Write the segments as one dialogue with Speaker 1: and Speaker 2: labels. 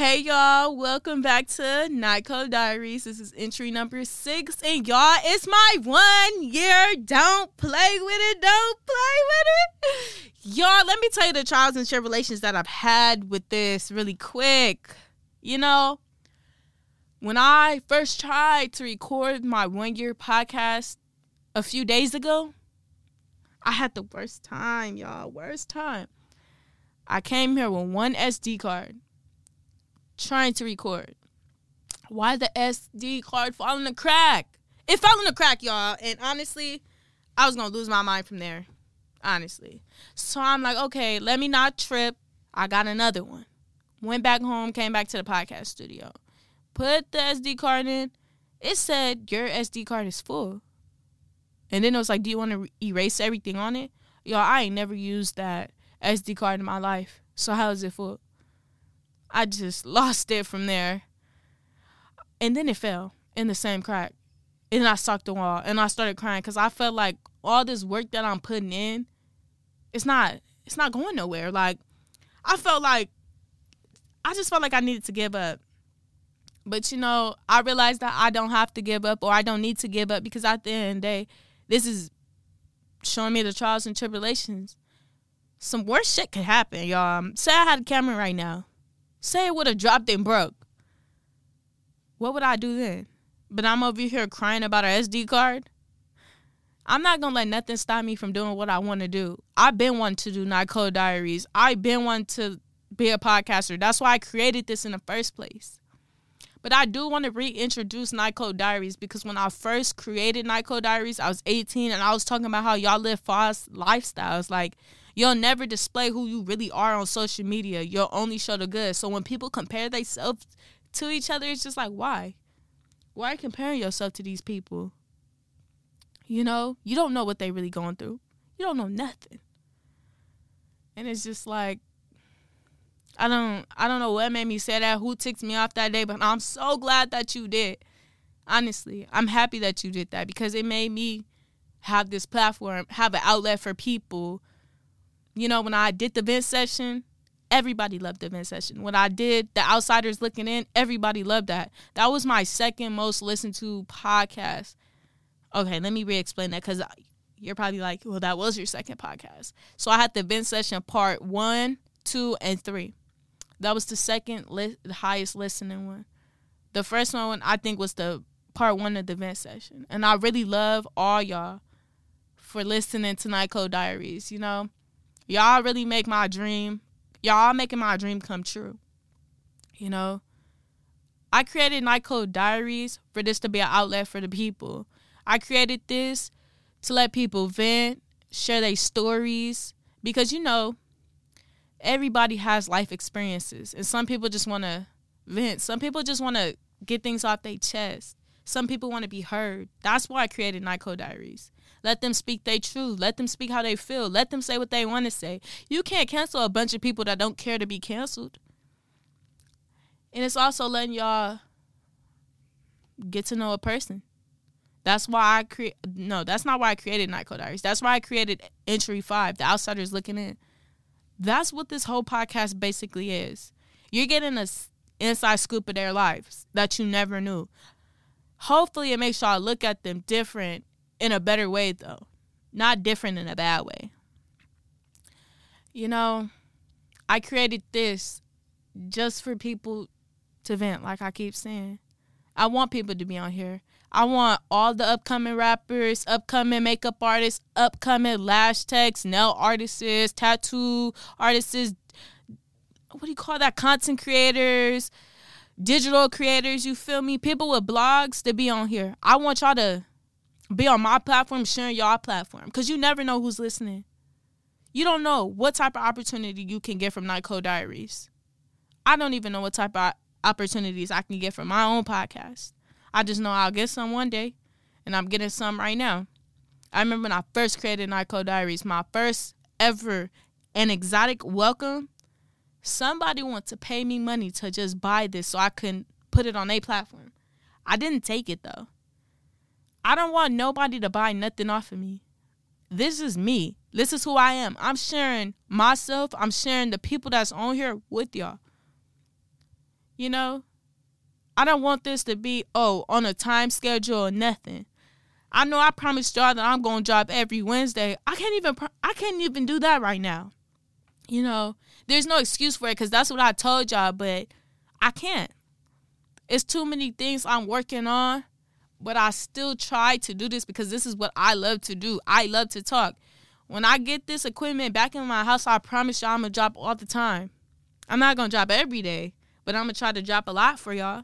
Speaker 1: Hey y'all, welcome back to Nikol Diaries. This is entry number six, and y'all, it's my one year. Don't play with it, don't play with it. Y'all, let me tell you the trials and tribulations that I've had with this really quick. You know, when I first tried to record my one year podcast a few days ago, I had the worst time, y'all. Worst time. I came here with one SD card trying to record. Why the SD card fall in the crack? It fell in the crack, y'all. And honestly, I was gonna lose my mind from there. Honestly. So I'm like, okay, let me not trip. I got another one. Went back home, came back to the podcast studio. Put the SD card in. It said your SD card is full. And then it was like, do you want to re- erase everything on it? Y'all, I ain't never used that SD card in my life. So how is it full? I just lost it from there. And then it fell in the same crack. And I sucked the wall and I started crying because I felt like all this work that I'm putting in, it's not it's not going nowhere. Like I felt like I just felt like I needed to give up. But you know, I realized that I don't have to give up or I don't need to give up because at the end of the day, this is showing me the trials and tribulations. Some worse shit could happen, y'all. Um, say I had a camera right now. Say it would have dropped and broke. What would I do then? But I'm over here crying about an SD card. I'm not gonna let nothing stop me from doing what I want to do. I've been wanting to do Code Diaries. I've been wanting to be a podcaster. That's why I created this in the first place. But I do want to reintroduce Nikol Diaries because when I first created Nikol Diaries, I was 18 and I was talking about how y'all live fast lifestyles. Like You'll never display who you really are on social media. You'll only show the good. So when people compare themselves to each other, it's just like, why? Why are you comparing yourself to these people? You know, you don't know what they really going through. You don't know nothing. And it's just like I don't I don't know what made me say that, who ticked me off that day, but I'm so glad that you did. Honestly, I'm happy that you did that because it made me have this platform, have an outlet for people you know, when I did the vent session, everybody loved the vent session. When I did the outsiders looking in, everybody loved that. That was my second most listened to podcast. Okay, let me re-explain that because you're probably like, well, that was your second podcast. So I had the vent session part one, two, and three. That was the second, li- highest listening one. The first one I think was the part one of the vent session, and I really love all y'all for listening to Nikol Diaries. You know, y'all really make my dream. Y'all making my dream come true you know? I created Nikol diaries for this to be an outlet for the people. I created this to let people vent share their stories because you know everybody has life experiences and some people just want to vent. Some people just want to get things off their chest some people want to be heard that's why i created Nikol diaries let them speak their truth. Let them speak how they feel. Let them say what they want to say. You can't cancel a bunch of people that don't care to be canceled. And it's also letting y'all get to know a person. That's why I create. No, that's not why I created Nikol Diaries. That's why I created Entry Five, the outsiders looking in. That's what this whole podcast basically is. You're getting a inside scoop of their lives that you never knew. Hopefully, it makes y'all look at them different in a better way though, not different in a bad way. You know, I created this just for people to vent, like I keep saying. I want people to be on here. I want all the upcoming rappers, upcoming makeup artists, upcoming lash techs, nail artists, tattoo artists, what do you call that? Content creators, digital creators, you feel me? People with blogs to be on here. I want y'all to be on my platform, sharing your platform, because you never know who's listening. You don't know what type of opportunity you can get from Nikol Diaries. I don't even know what type of opportunities I can get from my own podcast. I just know I'll get some one day, and I'm getting some right now. I remember when I first created Nikol Diaries, my first ever an exotic welcome. Somebody wanted to pay me money to just buy this so I can put it on a platform. I didn't take it though. I don't want nobody to buy nothing off of me. This is me. This is who I am. I'm sharing myself. I'm sharing the people that's on here with y'all. You know, I don't want this to be oh on a time schedule or nothing. I know I promised y'all that I'm gonna drop every Wednesday. I can't even I can't even do that right now. You know, there's no excuse for it because that's what I told y'all, but I can't. It's too many things I'm working on, but I still try to do this because this is what I love to do. I love to talk. When I get this equipment back in my house, I promise y'all I'm gonna drop all the time. I'm not gonna drop every day, but I'm gonna try to drop a lot for y'all.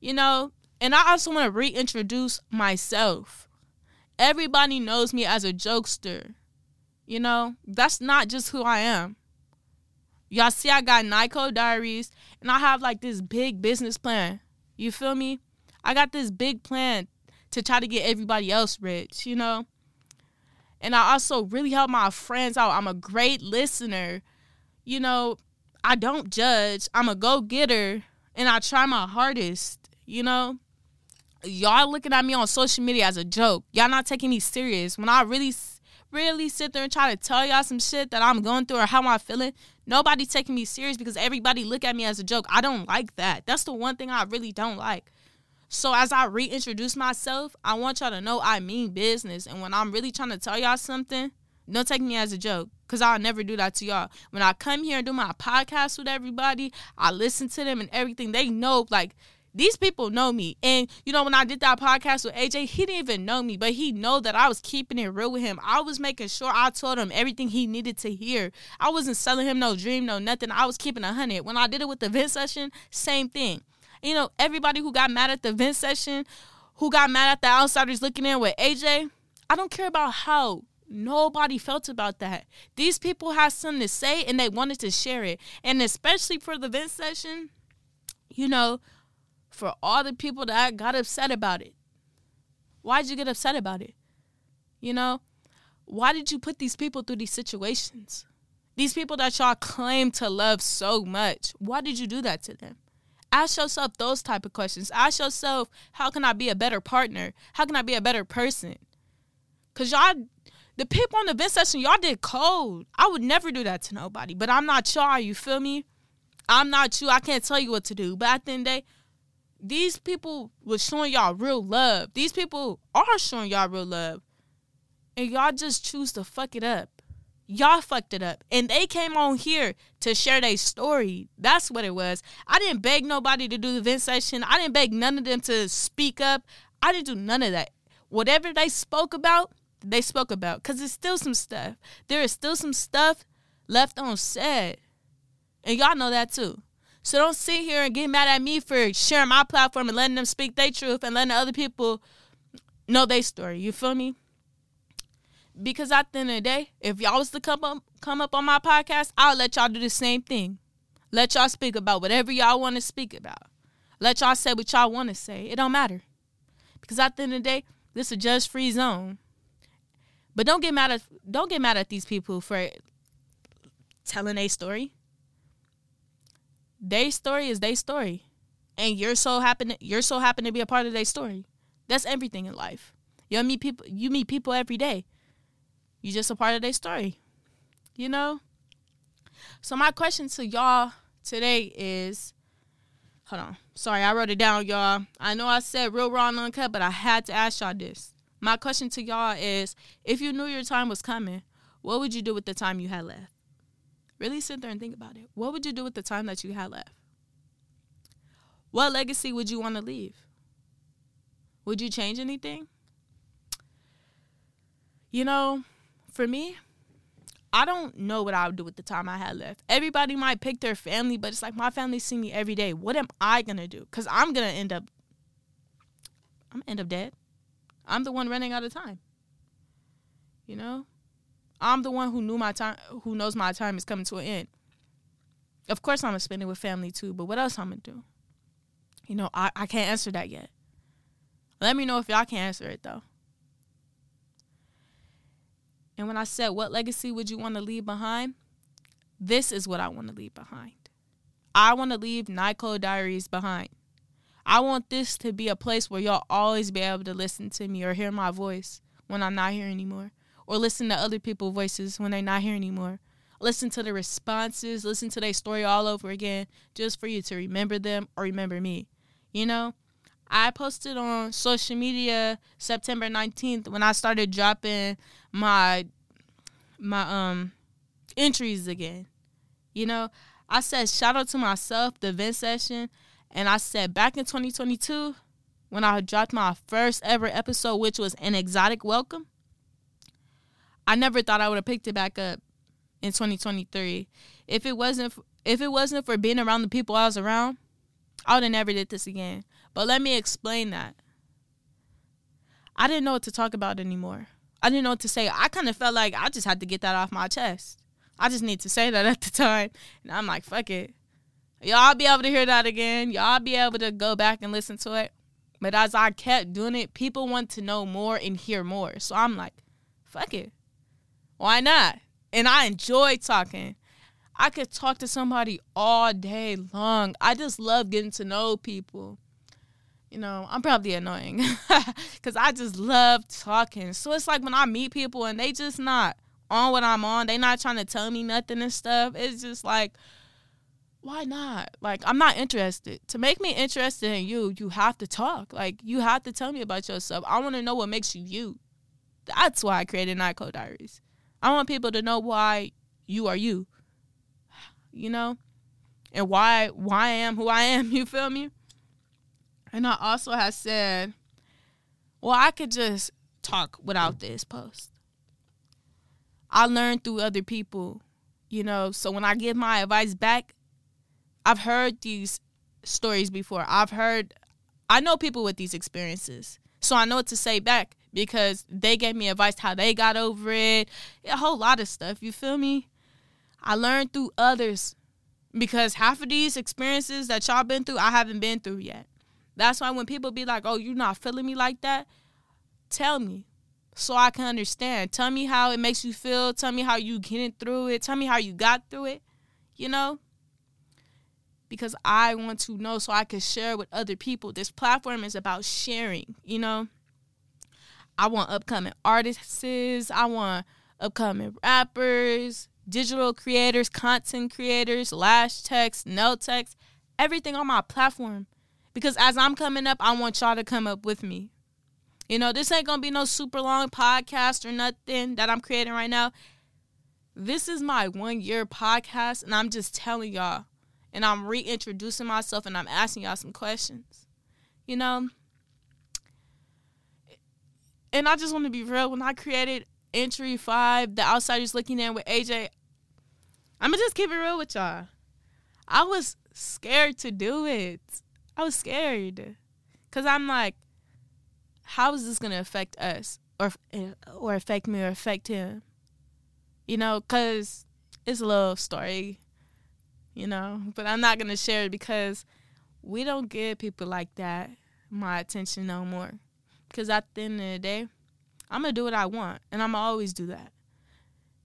Speaker 1: You know, and I also want to reintroduce myself. Everybody knows me as a jokester. You know, that's not just who I am. Y'all see, I got Nikol Diaries, and I have like this big business plan. You feel me? I got this big plan to try to get everybody else rich, you know? And I also really help my friends out. I'm a great listener. You know, I don't judge. I'm a go getter, and I try my hardest, you know? y'all looking at me on social media as a joke. Y'all not taking me serious. When I really, really sit there and try to tell y'all some shit that I'm going through or how I'm feeling, nobody taking me serious because everybody look at me as a joke. I don't like that. That's the one thing I really don't like. So as I reintroduce myself, I want y'all to know I mean business. And when I'm really trying to tell y'all something, don't take me as a joke because I'll never do that to y'all. When I come here and do my podcast with everybody, I listen to them and everything. They know, like, these people know me. And you know, when I did that podcast with AJ, he didn't even know me, but he know that I was keeping it real with him. I was making sure I told him everything he needed to hear. I wasn't selling him no dream, no nothing. I was keeping a hundred. When I did it with the vent session, same thing. You know, everybody who got mad at the vent session, who got mad at the outsiders looking in with AJ, I don't care about how nobody felt about that. These people had something to say and they wanted to share it. And especially for the vent session, you know, for all the people that got upset about it. Why'd you get upset about it? You know, why did you put these people through these situations? These people that y'all claim to love so much, why did you do that to them? Ask yourself those type of questions. Ask yourself, how can I be a better partner? How can I be a better person? Cause y'all, the people on the vent session, y'all did cold. I would never do that to nobody. But I'm not y'all. You feel me? I'm not you. I can't tell you what to do. But at the end of the day, these people was showing y'all real love. These people are showing y'all real love. And y'all just choose to fuck it up. Y'all fucked it up. And they came on here to share their story. That's what it was. I didn't beg nobody to do the vent session. I didn't beg none of them to speak up. I didn't do none of that. Whatever they spoke about, they spoke about. Because there's still some stuff. There is still some stuff left unsaid. And y'all know that too. So don't sit here and get mad at me for sharing my platform and letting them speak their truth and letting other people know their story. You feel me? Because at the end of the day, if y'all was to come up come up on my podcast, I'll let y'all do the same thing. Let y'all speak about whatever y'all want to speak about. Let y'all say what y'all want to say. It don't matter. Because at the end of the day, this is a judge free zone. But don't get mad at don't get mad at these people for telling a story their story is their story, and you're so happen you're so happen to be a part of their story. That's everything in life. You meet people. You meet people every day. You're just a part of their story. You know. So my question to y'all today is, hold on. Sorry, I wrote it down, y'all. I know I said real raw and uncut, but I had to ask y'all this. My question to y'all is, if you knew your time was coming, what would you do with the time you had left? Really sit there and think about it. What would you do with the time that you had left? What legacy would you want to leave? Would you change anything? You know, for me, I don't know what I would do with the time I had left. Everybody might pick their family, but it's like my family see me every day. What am I gonna do? Cause I'm gonna end up, I'm gonna end up dead. I'm the one running out of time. You know, I'm the one who knew my time, who knows my time is coming to an end. Of course, I'm gonna spend it with family too, but what else I'm gonna do? You know, I, I can't answer that yet. Let me know if y'all can answer it though. And when I said, what legacy would you want to leave behind? This is what I want to leave behind. I want to leave Nikol Diaries behind. I want this to be a place where y'all always be able to listen to me or hear my voice when I'm not here anymore or listen to other people's voices when they're not here anymore. listen to the responses, listen to their story all over again, just for you to remember them or remember me. You know, I posted on social media September 19th when I started dropping my my um entries again. You know, I said shout out to myself, the event session, and I said back in 2022 when I dropped my first ever episode, which was an exotic welcome. I never thought I would have picked it back up in 2023. If it wasn't if it wasn't for being around the people I was around, I would have never did this again. But let me explain that. I didn't know what to talk about anymore. I didn't know what to say. I kind of felt like I just had to get that off my chest. I just need to say that at the time. And I'm like, fuck it. Y'all be able to hear that again. Y'all be able to go back and listen to it. But as I kept doing it, people want to know more and hear more. So I'm like, fuck it. Why not? And I enjoy talking. I could talk to somebody all day long. I just love getting to know people. You know, I'm probably annoying because I just love talking. So it's like when I meet people and they just not on what I'm on, they not trying to tell me nothing and stuff. It's just like, why not? Like, I'm not interested. To make me interested in you, you have to talk. Like, you have to tell me about yourself. I want to know what makes you you. That's why I created Nikol Diaries. I want people to know why you are you. You know? And why why I am who I am, you feel me? And I also have said, well, I could just talk without this post. I learned through other people, you know. So when I give my advice back, I've heard these stories before. I've heard, I know people with these experiences. So I know what to say back because they gave me advice how they got over it, a whole lot of stuff. You feel me? I learned through others because half of these experiences that y'all been through, I haven't been through yet. That's why when people be like, "Oh, you're not feeling me like that," tell me so I can understand. Tell me how it makes you feel. Tell me how you getting through it. Tell me how you got through it. You know? Because I want to know so I can share with other people. This platform is about sharing, you know? I want upcoming artists, I want upcoming rappers, digital creators, content creators, lash text, no text, everything on my platform. Because as I'm coming up, I want y'all to come up with me. You know, this ain't gonna be no super long podcast or nothing that I'm creating right now. This is my one year podcast, and I'm just telling y'all, and I'm reintroducing myself, and I'm asking y'all some questions. You know, and I just want to be real. When I created Entry Five, the outsiders looking in with AJ, I'm gonna just keep it real with y'all. I was scared to do it. I was scared because I'm like, how is this gonna affect us or eh, or affect me or affect him? You know, because it's a little story, you know, but I'm not gonna share it because we don't give people like that my attention no more. Because at the end of the day, I'm gonna do what I want, and I'm gonna always do that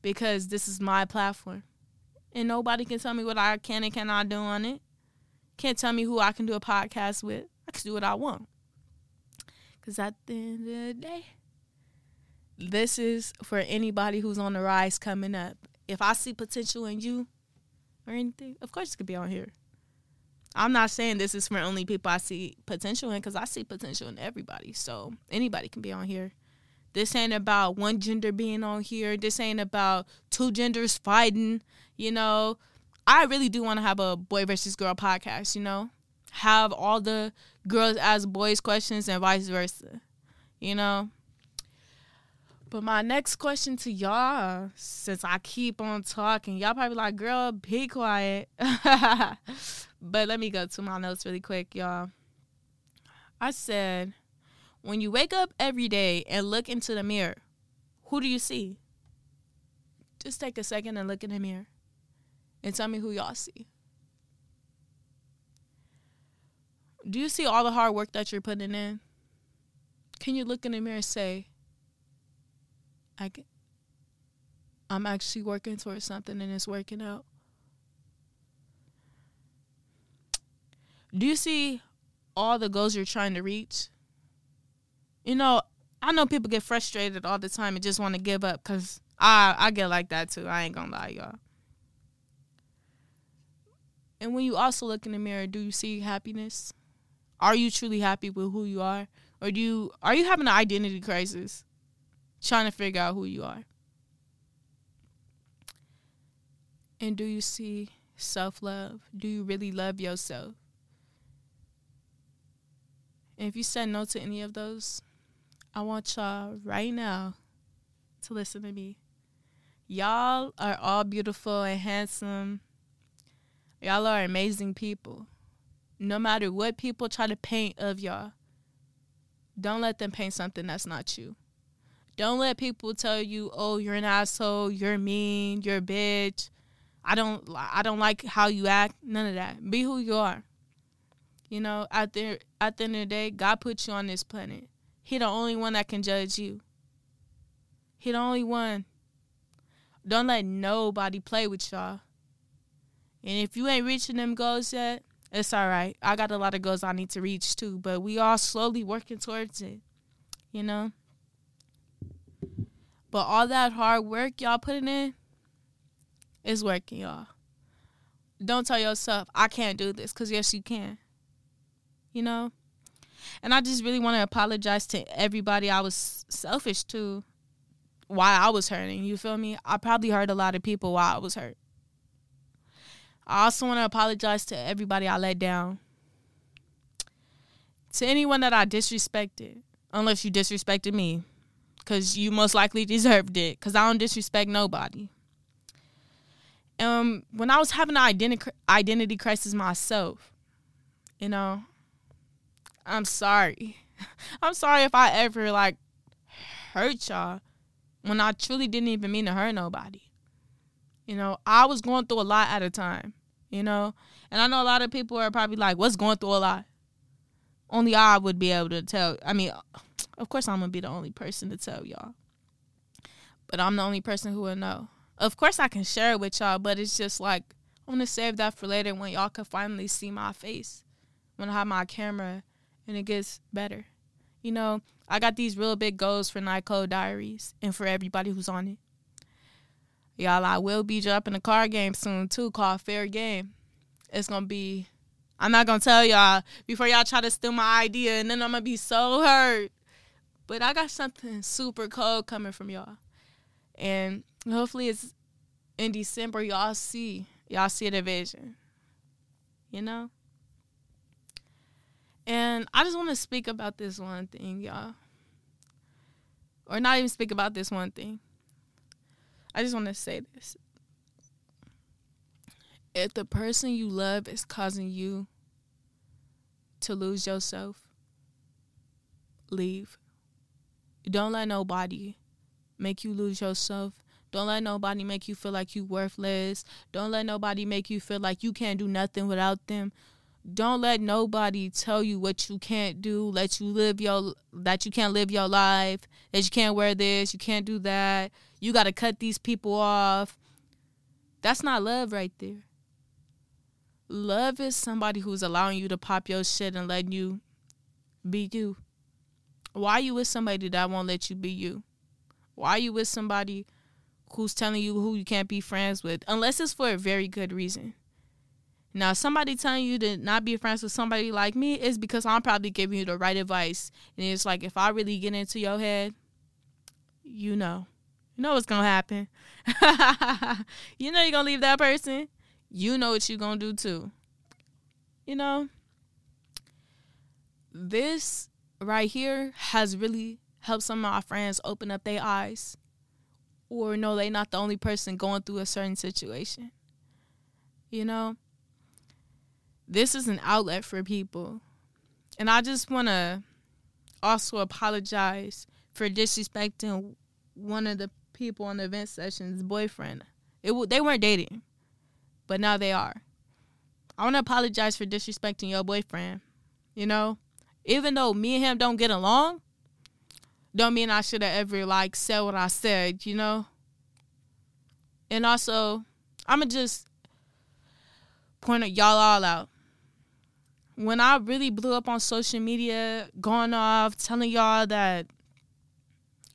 Speaker 1: because this is my platform, and nobody can tell me what I can and cannot do on it. Can't tell me who I can do a podcast with. I can do what I want. Because at the end of the day, this is for anybody who's on the rise coming up. If I see potential in you or anything, of course it could be on here. I'm not saying this is for only people I see potential in because I see potential in everybody. So anybody can be on here. This ain't about one gender being on here. This ain't about two genders fighting. You know, I really do want to have a boy versus girl podcast, you know? Have all the girls ask boys questions and vice versa, you know? But my next question to y'all, since I keep on talking, y'all probably like, girl, be quiet. but let me go to my notes really quick, y'all. I said, when you wake up every day and look into the mirror, who do you see? Just take a second and look in the mirror and tell me who y'all see. Do you see all the hard work that you're putting in? Can you look in the mirror and say, I can, I'm actually working towards something and it's working out? Do you see all the goals you're trying to reach? You know, I know people get frustrated all the time and just want to give up because I, I get like that too. I ain't gonna lie, y'all. And when you also look in the mirror, do you see happiness? Are you truly happy with who you are? Or do you are you having an identity crisis? Trying to figure out who you are. And do you see self love? Do you really love yourself? And if you said no to any of those, I want y'all right now to listen to me. Y'all are all beautiful and handsome. Y'all are amazing people. No matter what people try to paint of y'all, don't let them paint something that's not you. Don't let people tell you, "Oh, you're an asshole, you're mean, you're a bitch." I don't I don't like how you act. None of that. Be who you are. You know, at the at the end of the day, God put you on this planet. He the only one that can judge you. He the only one. Don't let nobody play with y'all. And if you ain't reaching them goals yet, it's all right. I got a lot of goals I need to reach too, but we all slowly working towards it. You know? But all that hard work y'all putting in, is working, y'all. Don't tell yourself, I can't do this, because yes, you can. You know? And I just really want to apologize to everybody I was selfish to why I was hurting. You feel me? I probably hurt a lot of people while I was hurt. I also want to apologize to everybody I let down. To anyone that I disrespected, unless you disrespected me, because you most likely deserved it, because I don't disrespect nobody um when I was having an identity identity crisis myself, you know, I'm sorry. I'm sorry if I ever like hurt y'all when I truly didn't even mean to hurt nobody. You know, I was going through a lot at a time, you know? And I know a lot of people are probably like, what's going through a lot? Only I would be able to tell. I mean, of course, I'm going to be the only person to tell y'all. But I'm the only person who will know. Of course, I can share it with y'all, but it's just like I want to save that for later when y'all can finally see my face when I have my camera and it gets better. You know, I got these real big goals for Code Diaries and for everybody who's on it. Y'all, I will be dropping a card game soon too called Fair Game. It's gonna be. I'm not gonna tell y'all before y'all try to steal my idea, and then I'm gonna be so hurt. But I got something super cold coming from y'all, and hopefully it's in December y'all see y'all see the vision. You know? And I just want to speak about this one thing, y'all. Or not even speak about this one thing. I just want to say this. If the person you love is causing you to lose yourself, leave. Don't let nobody make you lose yourself don't let nobody make you feel like you worthless. Don't let nobody make you feel like you can't do nothing without them. Don't let nobody tell you what you can't do, let you live your that you can't live your life, that you can't wear this, you can't do that. You got to cut these people off. That's not love right there. Love is somebody who's allowing you to pop your shit and letting you be you. Why are you with somebody that won't let you be you? Why are you with somebody who's telling you who you can't be friends with, unless it's for a very good reason. Now, somebody telling you to not be friends with somebody like me is because I'm probably giving you the right advice. And it's like, if I really get into your head, you know. You know what's going to happen. you know you're going to leave that person. You know what you're going to do too. You know? This right here has really helped some of my friends open up their eyes or know they're not the only person going through a certain situation. You know? This is an outlet for people. And I just want to also apologize for disrespecting one of the people on the event session's boyfriend. It they weren't dating, but now they are. I want to apologize for disrespecting your boyfriend. You know, even though me and him don't get along, don't mean I should have ever like said what I said, you know? And also, I'ma just point y'all all out. When I really blew up on social media, going off, telling y'all that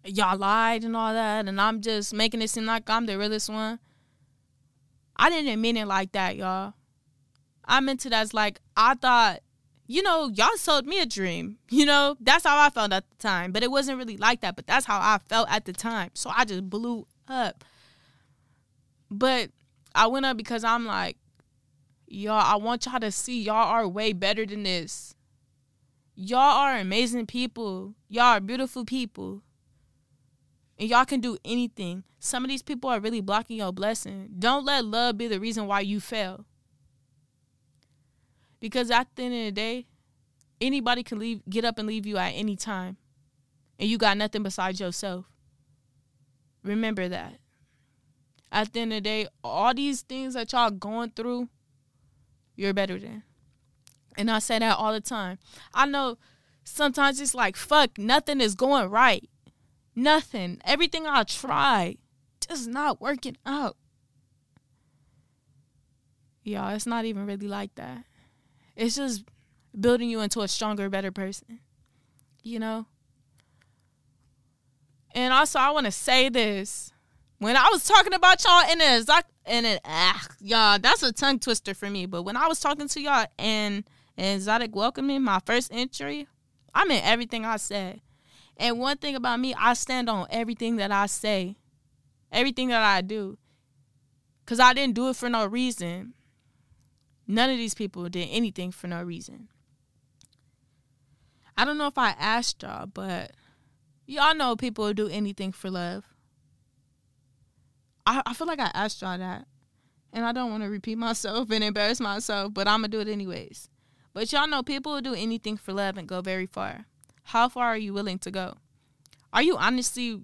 Speaker 1: y'all lied and all that, and I'm just making it seem like I'm the realest one. I didn't mean it like that, y'all. I meant it as like I thought, you know, y'all sold me a dream. You know, that's how I felt at the time. But it wasn't really like that. But that's how I felt at the time. So I just blew up. But I went up because I'm like, y'all, I want y'all to see y'all are way better than this. Y'all are amazing people. Y'all are beautiful people. And y'all can do anything. Some of these people are really blocking your blessing. Don't let love be the reason why you fail. Because at the end of the day, anybody can leave get up and leave you at any time. And you got nothing besides yourself. Remember that. At the end of the day, all these things that y'all going through, you're better than. And I say that all the time. I know sometimes it's like, fuck, nothing is going right. Nothing. Everything I try just not working out. Y'all, it's not even really like that. It's just building you into a stronger, better person. You know? And also I want to say this. When I was talking about y'all in it, in it, ah, y'all, that's a tongue twister for me. But when I was talking to y'all and and exotic welcoming, my first entry, I meant everything I said. And one thing about me, I stand on everything that I say, everything that I do. Because I didn't do it for no reason. None of these people did anything for no reason. I don't know if I asked y'all, but y'all know people do anything for love. I, I feel like I asked y'all that. And I don't want to repeat myself and embarrass myself, but I'm going to do it anyways. But y'all know people will do anything for love and go very far. How far are you willing to go? Are you honestly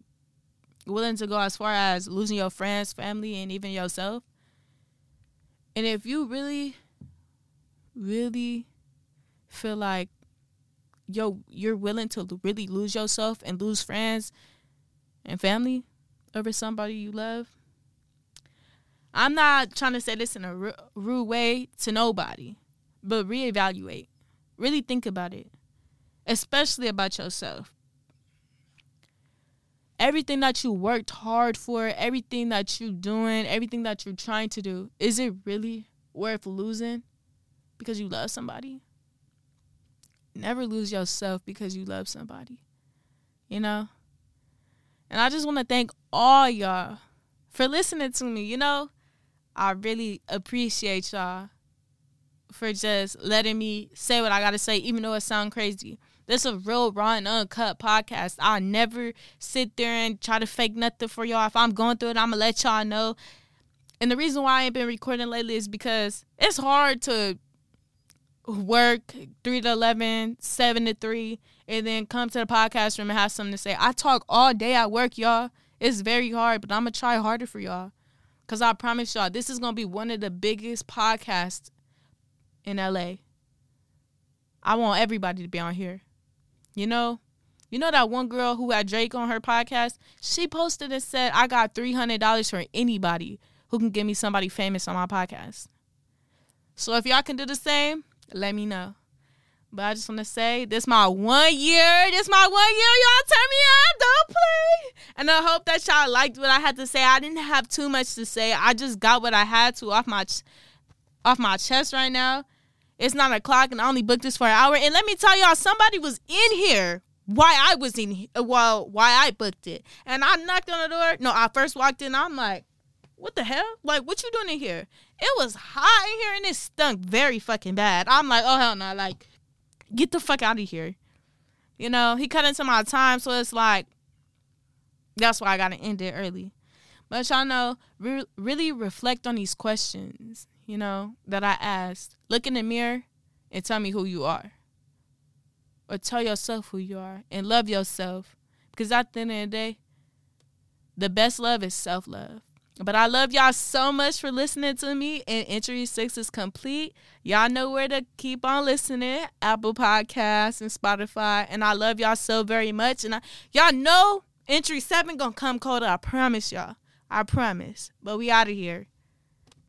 Speaker 1: willing to go as far as losing your friends, family, and even yourself? And if you really, really feel like yo, you're willing to really lose yourself and lose friends and family over somebody you love, I'm not trying to say this in a rude way to nobody, but reevaluate. Really think about it especially about yourself. Everything that you worked hard for, everything that you're doing, everything that you're trying to do, is it really worth losing because you love somebody? Never lose yourself because you love somebody. You know? And I just want to thank all y'all for listening to me. You know, I really appreciate y'all for just letting me say what I got to say, even though it sounds crazy. This is a real raw and uncut podcast. I never sit there and try to fake nothing for y'all. If I'm going through it, I'm gonna let y'all know. And the reason why I ain't been recording lately is because it's hard to work 3 to 11, 7 to 3, and then come to the podcast room and have something to say. I talk all day at work, y'all. It's very hard, but I'm going to try harder for y'all. Because I promise y'all, this is to be one of the biggest podcasts in LA. I want everybody to be on here. You know, you know that one girl who had Drake on her podcast? She posted and said, I got $300 for anybody who can give me somebody famous on my podcast. So if y'all can do the same, let me know. But I just want to say, this my one year. This my one year. Y'all turn me on. Don't play. And I hope that y'all liked what I had to say. I didn't have too much to say. I just got what I had to off my off my chest right now. It's nine o'clock and I only booked this for an hour. And let me tell y'all, somebody was in here why I was in well, why I booked it. And I knocked on the door. No, I first walked in, I'm like, what the hell? Like, what you doing in here? It was hot in here and it stunk very fucking bad. I'm like, oh hell no, like, get the fuck out of here. You know, he cut into my time, so it's like that's why I gotta end it early. But y'all know, re- really reflect on these questions you know, that I asked. Look in the mirror and tell me who you are. Or tell yourself who you are and love yourself. Because at the end of the day, the best love is self love. But I love y'all so much for listening to me. And entry six is complete. Y'all know where to keep on listening Apple Podcasts and Spotify. And I love y'all so very much. And I, y'all know entry seven gonna come cold. I promise y'all. I promise. But we out of here.